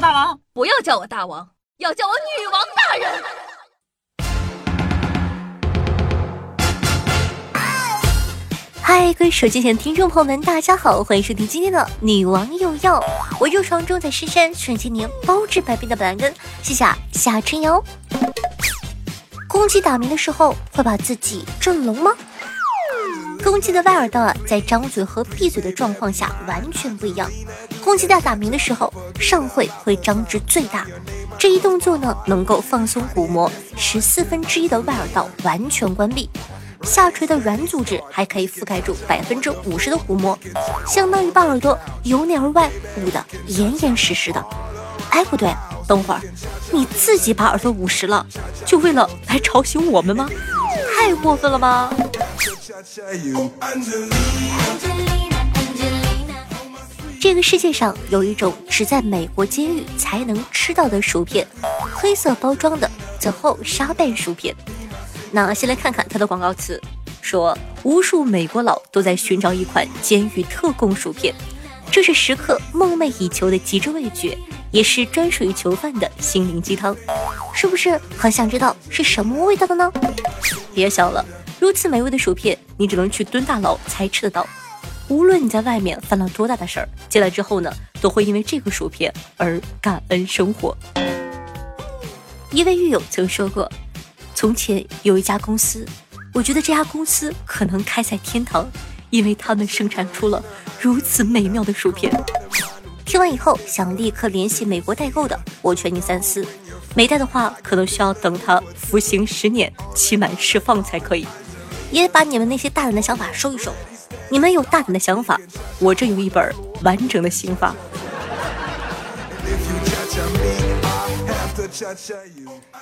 大王，不要叫我大王，要叫我女王大人。嗨，各位手机前的听众朋友们，大家好，欢迎收听今天的女王又要。我热床中在深山，瞬间年包治百病的板蓝根，谢谢啊夏春瑶。公鸡打鸣的时候会把自己震聋吗？公鸡的外耳道啊，在张嘴和闭嘴的状况下完全不一样。公鸡在打鸣的时候，上喙会张至最大，这一动作呢，能够放松鼓膜，使四分之一的外耳道完全关闭。下垂的软组织还可以覆盖住百分之五十的鼓膜，相当于把耳朵由内而外捂得严严实实的。哎，不对，等会儿，你自己把耳朵捂实了，就为了来吵醒我们吗？太过分了吧！这个世界上有一种只在美国监狱才能吃到的薯片，黑色包装的最后沙贝薯片。那先来看看它的广告词，说无数美国佬都在寻找一款监狱特供薯片，这是食客梦寐以求的极致味觉，也是专属于囚犯的心灵鸡汤。是不是很想知道是什么味道的呢？别想了。如此美味的薯片，你只能去蹲大牢才吃得到。无论你在外面犯了多大的事儿，进来之后呢，都会因为这个薯片而感恩生活。一位狱友曾说过：“从前有一家公司，我觉得这家公司可能开在天堂，因为他们生产出了如此美妙的薯片。”听完以后，想立刻联系美国代购的，我劝你三思。没带的话，可能需要等他服刑十年期满释放才可以。也把你们那些大胆的想法收一收。你们有大胆的想法，我这有一本完整的刑法。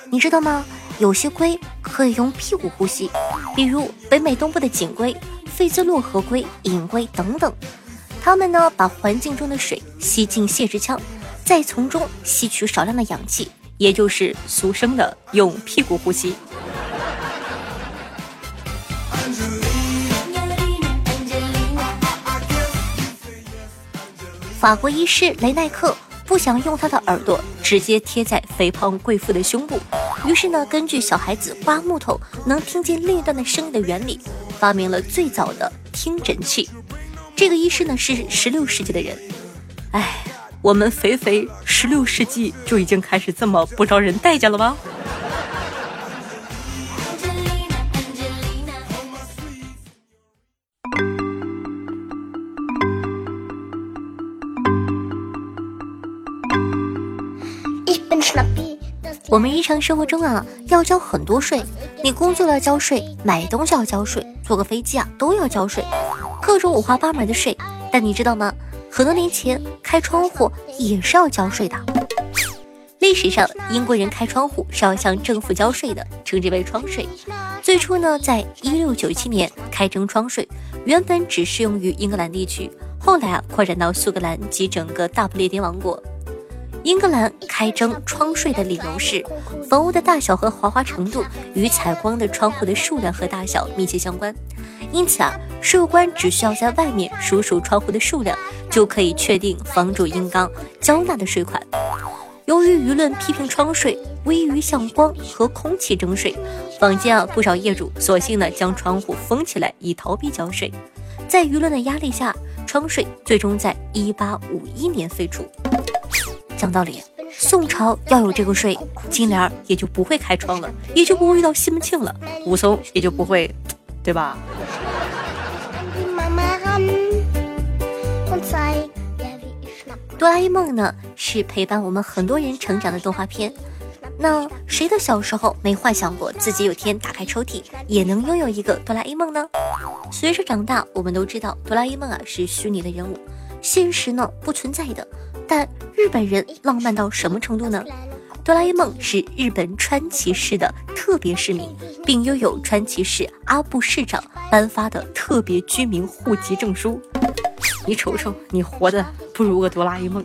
你知道吗？有些龟可以用屁股呼吸，比如北美东部的锦龟、费兹洛河龟、隐龟等等。它们呢，把环境中的水吸进泄殖腔，再从中吸取少量的氧气，也就是俗称的用屁股呼吸。法国医师雷奈克不想用他的耳朵直接贴在肥胖贵妇的胸部，于是呢，根据小孩子刮木头能听见另一端的声音的原理，发明了最早的听诊器。这个医师呢是十六世纪的人。哎，我们肥肥十六世纪就已经开始这么不招人待见了吗？我们日常生活中啊，要交很多税。你工作要交税，买东西要交税，坐个飞机啊都要交税，各种五花八门的税。但你知道吗？很多年前开窗户也是要交税的。历史上，英国人开窗户是要向政府交税的，称之为窗税。最初呢，在一六九七年开征窗税，原本只适用于英格兰地区，后来啊扩展到苏格兰及整个大不列颠王国。英格兰开征窗税的理由是，房屋的大小和豪华程度与采光的窗户的数量和大小密切相关，因此啊，税务官只需要在外面数数窗户的数量，就可以确定房主应当交纳的税款。由于舆论批评窗税微于向光和空气征税，坊间啊不少业主索性呢将窗户封起来以逃避交税。在舆论的压力下，窗税最终在一八五一年废除。讲道理，宋朝要有这个税，金莲也就不会开窗了，也就不会遇到西门庆了，武松也就不会，对吧？哆啦 A 梦呢，是陪伴我们很多人成长的动画片。那谁的小时候没幻想过自己有天打开抽屉也能拥有一个哆啦 A 梦呢？随着长大，我们都知道哆啦 A 梦啊是虚拟的人物，现实呢不存在的。但日本人浪漫到什么程度呢？哆啦 A 梦是日本川崎市的特别市民，并拥有川崎市阿部市长颁发的特别居民户籍证书。你瞅瞅，你活的不如个哆啦 A 梦。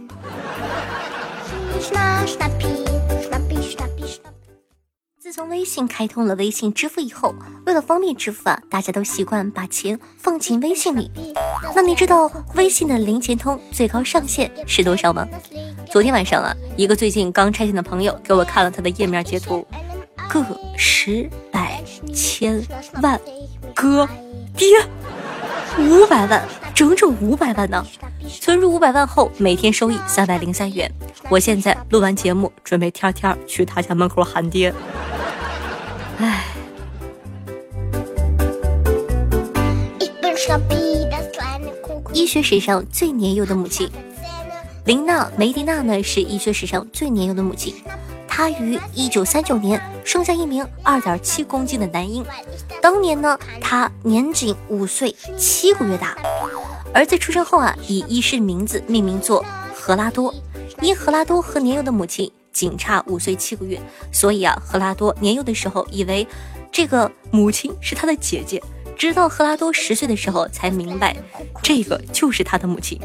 微信开通了微信支付以后，为了方便支付啊，大家都习惯把钱放进微信里。那你知道微信的零钱通最高上限是多少吗？昨天晚上啊，一个最近刚拆迁的朋友给我看了他的页面截图，个十百千万，哥，爹，五百万，整整五百万呢！存入五百万后，每天收益三百零三元。我现在录完节目，准备天天去他家门口喊爹。唉。医学史上最年幼的母亲，琳娜·梅迪娜呢，是医学史上最年幼的母亲。她于一九三九年生下一名二点七公斤的男婴，当年呢，她年仅五岁七个月大。儿子出生后啊，以医师名字命名作赫拉多。因赫拉多和年幼的母亲仅差五岁七个月，所以啊，赫拉多年幼的时候以为这个母亲是他的姐姐。直到赫拉多十岁的时候，才明白这个就是他的母亲。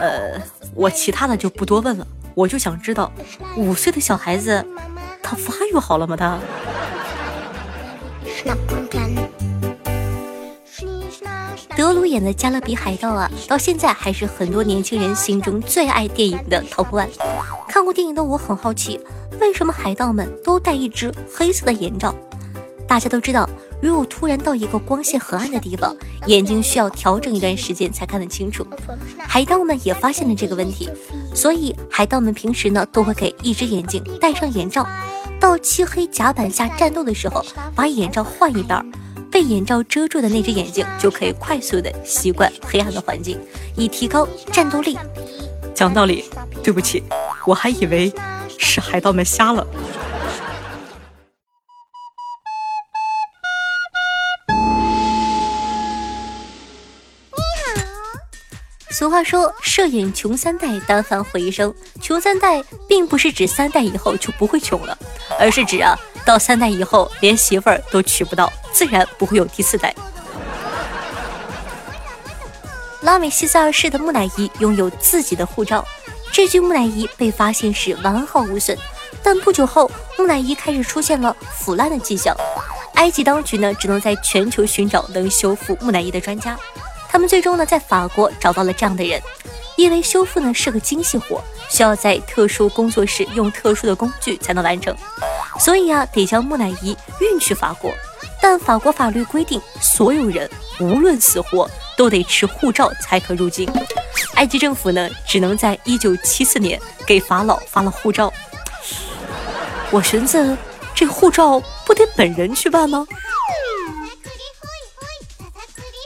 呃，我其他的就不多问了，我就想知道，五岁的小孩子，他发育好了吗？他？德鲁演的《加勒比海盗》啊，到现在还是很多年轻人心中最爱电影的 top one。看过电影的我很好奇，为什么海盗们都戴一只黑色的眼罩？大家都知道，如果突然到一个光线很暗的地方，眼睛需要调整一段时间才看得清楚。海盗们也发现了这个问题，所以海盗们平时呢都会给一只眼睛戴上眼罩，到漆黑甲板下战斗的时候，把眼罩换一边。被眼罩遮住的那只眼睛就可以快速的习惯黑暗的环境，以提高战斗力。讲道理，对不起，我还以为是海盗们瞎了。你好。俗话说，摄影穷三代，单反毁一生。穷三代并不是指三代以后就不会穷了，而是指啊。到三代以后，连媳妇儿都娶不到，自然不会有第四代。拉美西斯二世的木乃伊拥有自己的护照，这具木乃伊被发现时完好无损，但不久后木乃伊开始出现了腐烂的迹象。埃及当局呢，只能在全球寻找能修复木乃伊的专家，他们最终呢，在法国找到了这样的人。因为修复呢是个精细活，需要在特殊工作室用特殊的工具才能完成，所以啊，得将木乃伊运去法国。但法国法律规定，所有人无论死活都得持护照才可入境。埃及政府呢，只能在一九七四年给法老发了护照。我寻思，这护照不得本人去办吗？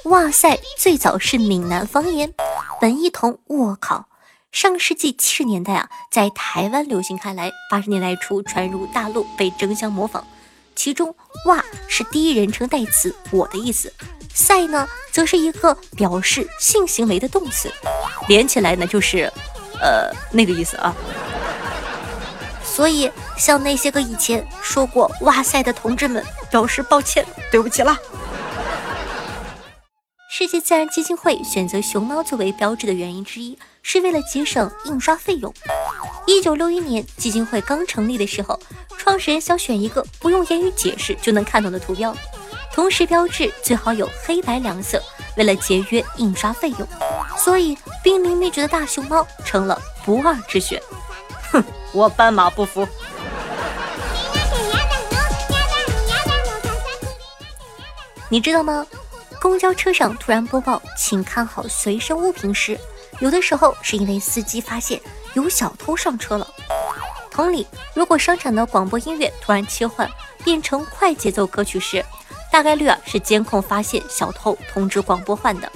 哇塞，最早是闽南方言。本一同，我靠！上世纪七十年代啊，在台湾流行开来，八十年代初传入大陆，被争相模仿。其中“哇”是第一人称代词“我的意思”，“赛”呢，则是一个表示性行为的动词，连起来呢就是，呃，那个意思啊。所以，向那些个以前说过“哇塞”的同志们表示抱歉，对不起了。世界自然基金会选择熊猫作为标志的原因之一，是为了节省印刷费用。一九六一年，基金会刚成立的时候，创始人想选一个不用言语解释就能看懂的图标，同时标志最好有黑白两色，为了节约印刷费用，所以濒临灭绝的大熊猫成了不二之选。哼，我斑马不服。你知道吗？公交车上突然播报，请看好随身物品时，有的时候是因为司机发现有小偷上车了。同理，如果商场的广播音乐突然切换变成快节奏歌曲时，大概率啊是监控发现小偷通知广播换的。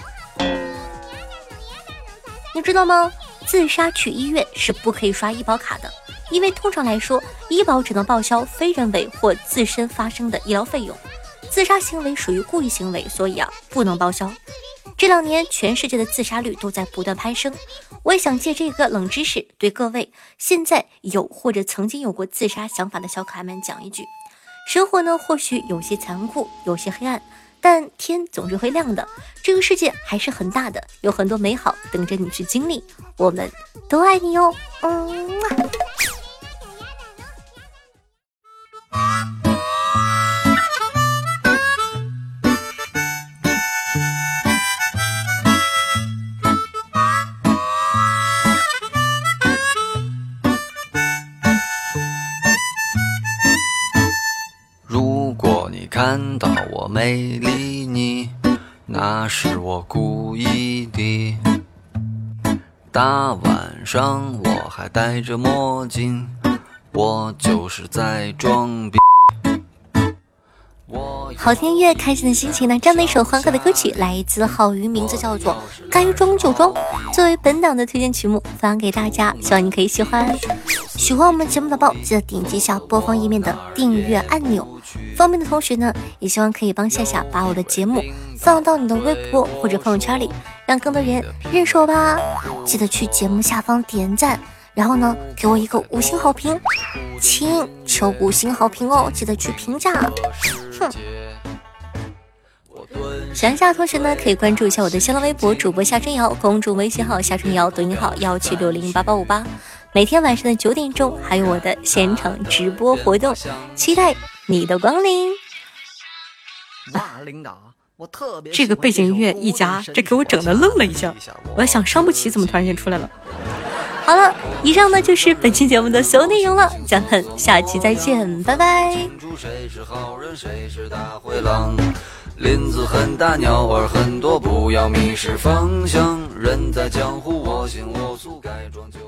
你知道吗？自杀去医院是不可以刷医保卡的，因为通常来说，医保只能报销非人为或自身发生的医疗费用。自杀行为属于故意行为，所以啊不能报销。这两年全世界的自杀率都在不断攀升，我也想借这个冷知识对各位现在有或者曾经有过自杀想法的小可爱们讲一句：生活呢或许有些残酷，有些黑暗，但天总是会亮的。这个世界还是很大的，有很多美好等着你去经历。我们都爱你哦，嗯。看到我没理你，那是我故意的。大晚上我还戴着墨镜，我就是在装逼。好听音乐，开心的心情呢。这样的一首欢快的歌曲来自浩宇，名字叫做《该装就装》，作为本档的推荐曲目发给大家，希望你可以喜欢。喜欢我们节目的宝，记得点击一下播放页面的订阅按钮。方便的同学呢，也希望可以帮夏夏把我的节目放到你的微博或者朋友圈里，让更多人认识我吧。记得去节目下方点赞，然后呢，给我一个五星好评，亲，求五星好评哦！记得去评价。哼。喜欢夏同学呢，可以关注一下我的新浪微博主播夏春瑶，公众微信号夏春瑶，抖音号幺七六零八八五八。每天晚上的九点钟，还有我的现场直播活动，期待你的光临。哇，领导，我特别这个背景音乐一加，这给我整的愣了一下。我在想，伤不起怎么突然间出来了？好了，以上呢就是本期节目的所有内容了，咱们下期再见，拜拜。林子很大，鸟儿很多，不要迷失方向。人在江湖，我行我素，该装就。